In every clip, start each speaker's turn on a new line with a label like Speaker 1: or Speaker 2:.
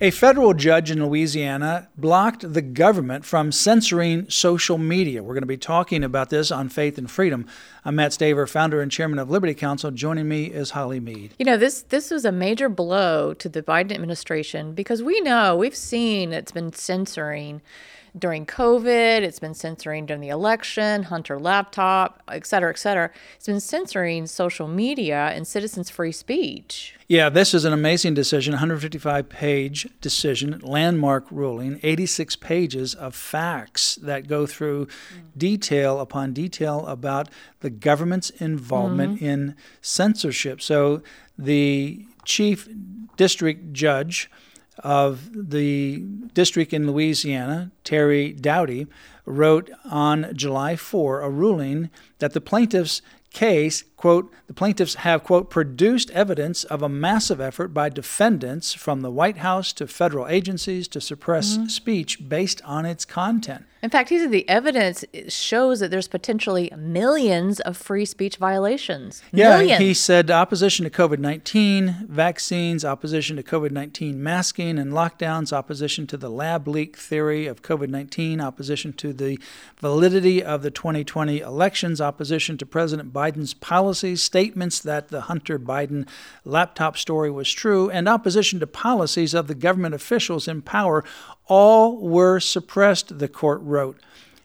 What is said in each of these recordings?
Speaker 1: A federal judge in Louisiana blocked the government from censoring social media. We're going to be talking about this on Faith and Freedom. I'm Mat Staver, founder and chairman of Liberty Counsel. Joining me is Holly Mead.
Speaker 2: You know, this this was a major blow to the Biden administration because we know we've seen it's been censoring during COVID, it's been censoring during the election, Hunter laptop, et cetera, et cetera. It's been censoring social media and citizens' free speech.
Speaker 1: Yeah, this is an amazing decision, 155 page decision, landmark ruling, 86 pages of facts that go through mm-hmm. detail upon detail about the government's involvement mm-hmm. in censorship. So the chief district judge of the district in Louisiana, Terry Doughty, wrote on July 4 a ruling that the plaintiffs case, quote, the plaintiffs have, quote, produced evidence of a massive effort by defendants from the White House to federal agencies to suppress mm-hmm. speech based on its content.
Speaker 2: In fact, he said the evidence shows that there's potentially millions of free speech violations.
Speaker 1: Yeah,
Speaker 2: millions.
Speaker 1: he said opposition to COVID 19 vaccines, opposition to COVID 19 masking and lockdowns, opposition to the lab leak theory of COVID 19, opposition to the validity of the 2020 elections, opposition to President Biden's policies, statements that the Hunter Biden laptop story was true, and opposition to policies of the government officials in power all were suppressed, the court wrote.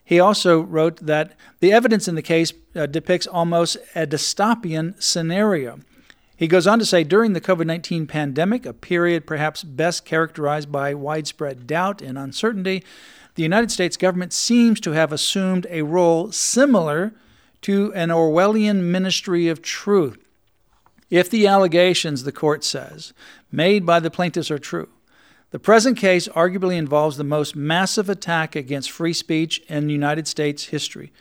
Speaker 1: He also wrote that the evidence in the case uh, depicts almost a dystopian scenario. He goes on to say during the COVID 19 pandemic, a period perhaps best characterized by widespread doubt and uncertainty, the United States government seems to have assumed a role similar to an Orwellian ministry of truth. If the allegations, the court says, made by the plaintiffs are true, the present case arguably involves the most massive attack against free speech in United States history.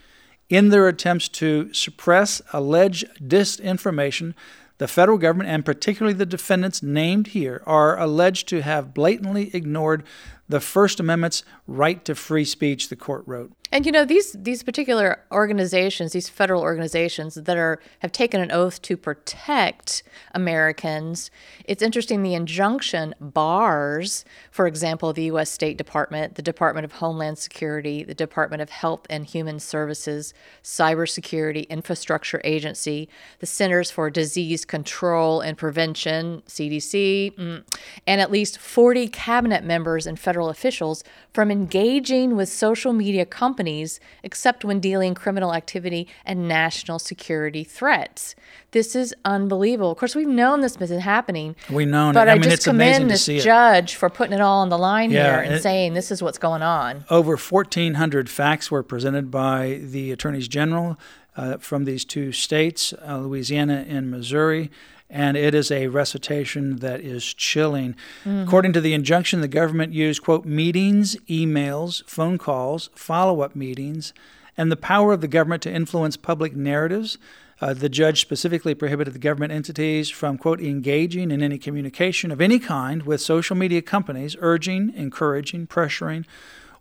Speaker 1: In their attempts to suppress alleged disinformation, the federal government, and particularly the defendants named here, are alleged to have blatantly ignored the First Amendment's right to free speech, the court wrote.
Speaker 2: And you know these these particular organizations, these federal organizations that are have taken an oath to protect Americans. It's interesting the injunction bars, for example, the U.S. State Department, the Department of Homeland Security, the Department of Health and Human Services, Cybersecurity Infrastructure Agency, the Centers for Disease Control and Prevention (CDC), mm, and at least 40 cabinet members and federal officials from engaging with social media companies except when dealing criminal activity and national security threats. This is unbelievable. Of course, we've known this has been happening.
Speaker 1: We've known
Speaker 2: but
Speaker 1: it. I,
Speaker 2: I
Speaker 1: mean,
Speaker 2: just commend this judge for putting it all on the line
Speaker 1: yeah,
Speaker 2: here and it, saying this is what's going on.
Speaker 1: Over 1,400 facts were presented by the attorneys general uh, from these two states, uh, Louisiana and Missouri and it is a recitation that is chilling. Mm-hmm. According to the injunction, the government used, quote, meetings, emails, phone calls, follow up meetings, and the power of the government to influence public narratives. Uh, the judge specifically prohibited the government entities from, quote, engaging in any communication of any kind with social media companies, urging, encouraging, pressuring,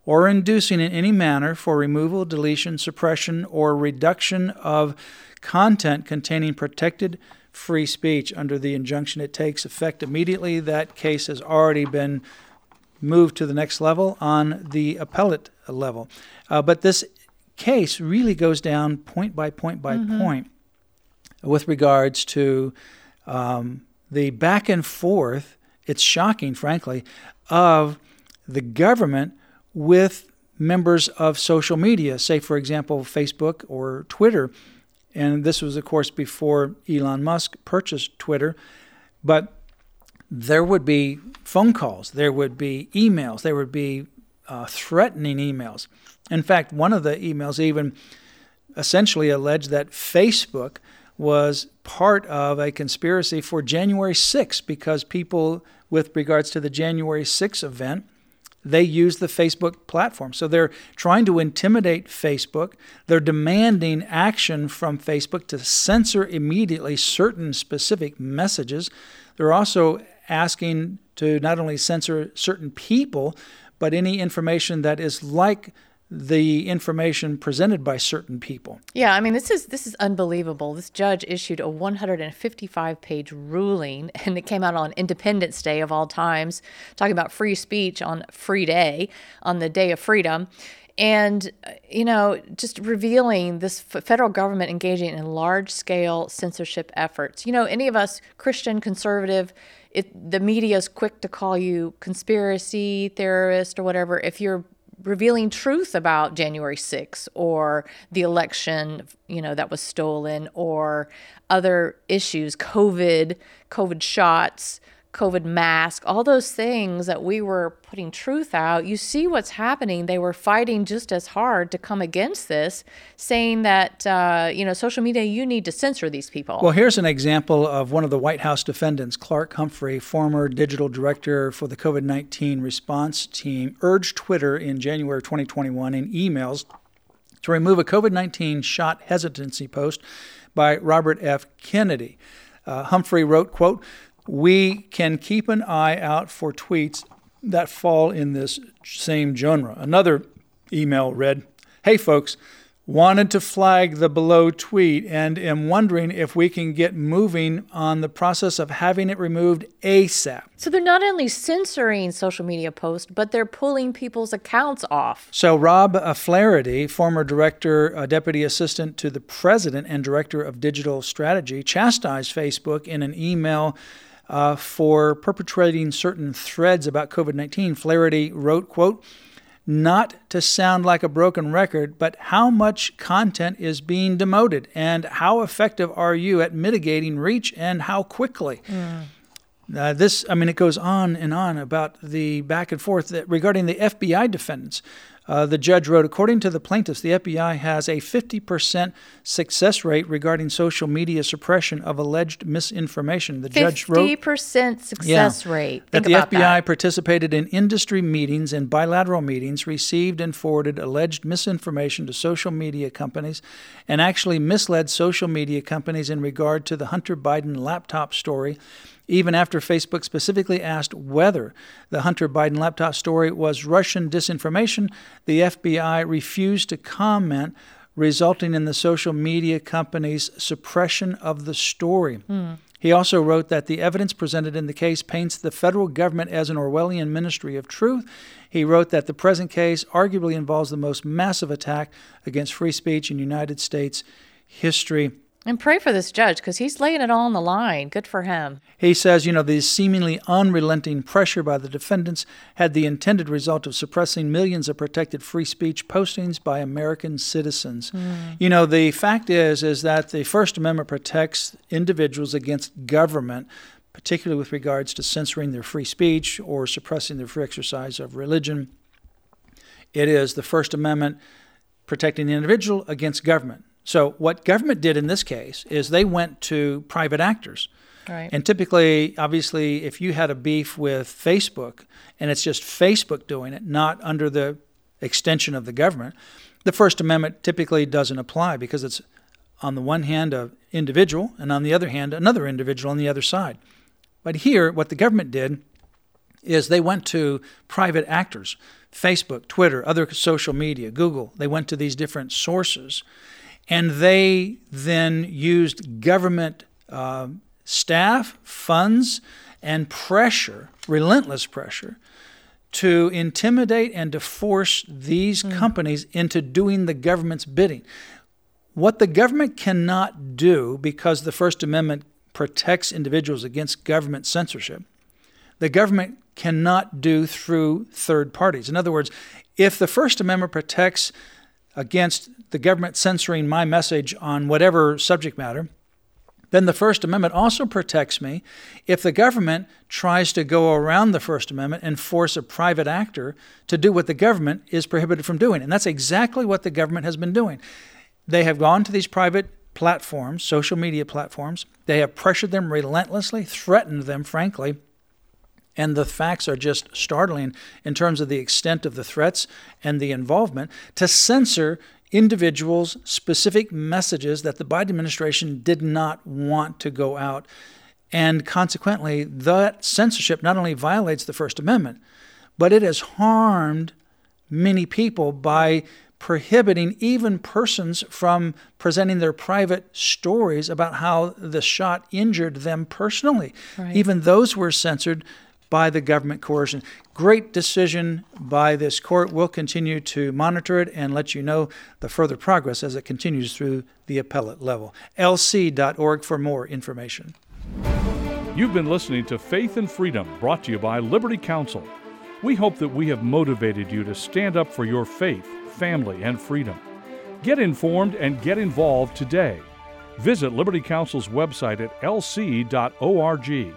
Speaker 1: or inducing in any manner for removal, deletion, suppression, or reduction of content containing protected free speech under the injunction. It takes effect immediately. That case has already been moved to the next level on the appellate level. Uh, but this case really goes down point by point by mm-hmm. point with regards to um, the back and forth. It's shocking, frankly, of the government with members of social media, say, for example, Facebook or Twitter. And this was, of course, before Elon Musk purchased Twitter. But there would be phone calls, there would be emails, there would be uh, threatening emails. In fact, one of the emails even essentially alleged that Facebook was part of a conspiracy for January 6th because people, with regards to the January 6th event, they use the Facebook platform. So they're trying to intimidate Facebook. They're demanding action from Facebook to censor immediately certain specific messages. They're also asking to not only censor certain people, but any information that is like the information presented by certain people.
Speaker 2: Yeah, I mean this is this is unbelievable. This judge issued a 155-page ruling and it came out on Independence Day of all times, talking about free speech on Free Day, on the Day of Freedom. And, uh, you know, just revealing this federal government engaging in large scale censorship efforts. You know, any of us, Christian, conservative, it, the media is quick to call you conspiracy theorist or whatever if you're revealing truth about January 6th or the election, you know, that was stolen or other issues, COVID, COVID shots, COVID mask, all those things that we were putting truth out, you see what's happening. They were fighting just as hard to come against this, saying that, uh, you know, social media, you need to censor these people.
Speaker 1: Well, here's an example of one of the White House defendants, Clarke Humphrey, former digital director for the COVID 19 response team, urged Twitter in January 2021 in emails to remove a COVID 19 shot hesitancy post by Robert F. Kennedy. Uh, Humphrey wrote, quote, we can keep an eye out for tweets that fall in this same genre. Another email read, Hey folks, wanted to flag the below tweet and am wondering if we can get moving on the process of having it removed ASAP.
Speaker 2: So they're not only censoring social media posts, but they're pulling people's accounts off.
Speaker 1: So Rob Flaherty, former director, uh, deputy assistant to the president, and director of digital strategy, chastised Facebook in an email uh, for perpetrating certain threads about COVID-19. Flaherty wrote, quote, not to sound like a broken record, but how much content is being demoted and how effective are you at mitigating reach and how quickly? Mm. Uh, this, I mean, it goes on and on about the back and forth that regarding the FBI defendants. Uh, the judge wrote, according to the plaintiffs, the FBI has a 50% success rate regarding social media suppression of alleged misinformation. The judge wrote
Speaker 2: 50% success yeah, rate.
Speaker 1: Think that the FBI that. participated in industry meetings and bilateral meetings, received and forwarded alleged misinformation to social media companies, and actually misled social media companies in regard to the Hunter Biden laptop story even after Facebook specifically asked whether the Hunter Biden laptop story was Russian disinformation, the FBI refused to comment, resulting in the social media company's suppression of the story. Mm. He also wrote that the evidence presented in the case paints the federal government as an Orwellian ministry of truth. He wrote that the present case arguably involves the most massive attack against free speech in United States history.
Speaker 2: And pray for this judge because he's laying it all on the line. Good for him.
Speaker 1: He says, you know, the seemingly unrelenting pressure by the defendants had the intended result of suppressing millions of protected free speech postings by American citizens. Mm. You know, the fact is is that the First Amendment protects individuals against government, particularly with regards to censoring their free speech or suppressing their free exercise of religion. It is the First Amendment protecting the individual against government. So what government did in this case is they went to private actors.
Speaker 2: Right.
Speaker 1: And typically, obviously, if you had a beef with Facebook and it's just Facebook doing it, not under the extension of the government, the First Amendment typically doesn't apply because it's on the one hand an individual and on the other hand another individual on the other side. But here, what the government did is they went to private actors, Facebook, Twitter, other social media, Google. They went to these different sources and they then used government uh, staff, funds, and pressure, relentless pressure, to intimidate and to force these mm. companies into doing the government's bidding. What the government cannot do, because the First Amendment protects individuals against government censorship, the government cannot do through third parties. In other words, if the First Amendment protects against the government censoring my message on whatever subject matter, then the First Amendment also protects me if the government tries to go around the First Amendment and force a private actor to do what the government is prohibited from doing. And that's exactly what the government has been doing. They have gone to these private platforms, social media platforms, they have pressured them relentlessly, threatened them, frankly, and the facts are just startling in terms of the extent of the threats and the involvement, to censor individuals' specific messages that the Biden administration did not want to go out. And consequently, that censorship not only violates the First Amendment, but it has harmed many people by prohibiting even persons from presenting their private stories about how the shot injured them personally. Right. Even those were censored by the government coercion. Great decision by this court. We'll continue to monitor it and let you know the further progress as it continues through the appellate level. lc.org for more information.
Speaker 3: You've been listening to Faith and Freedom, brought to you by Liberty Counsel. We hope that we have motivated you to stand up for your faith, family, and freedom. Get informed and get involved today. Visit Liberty Counsel's website at lc.org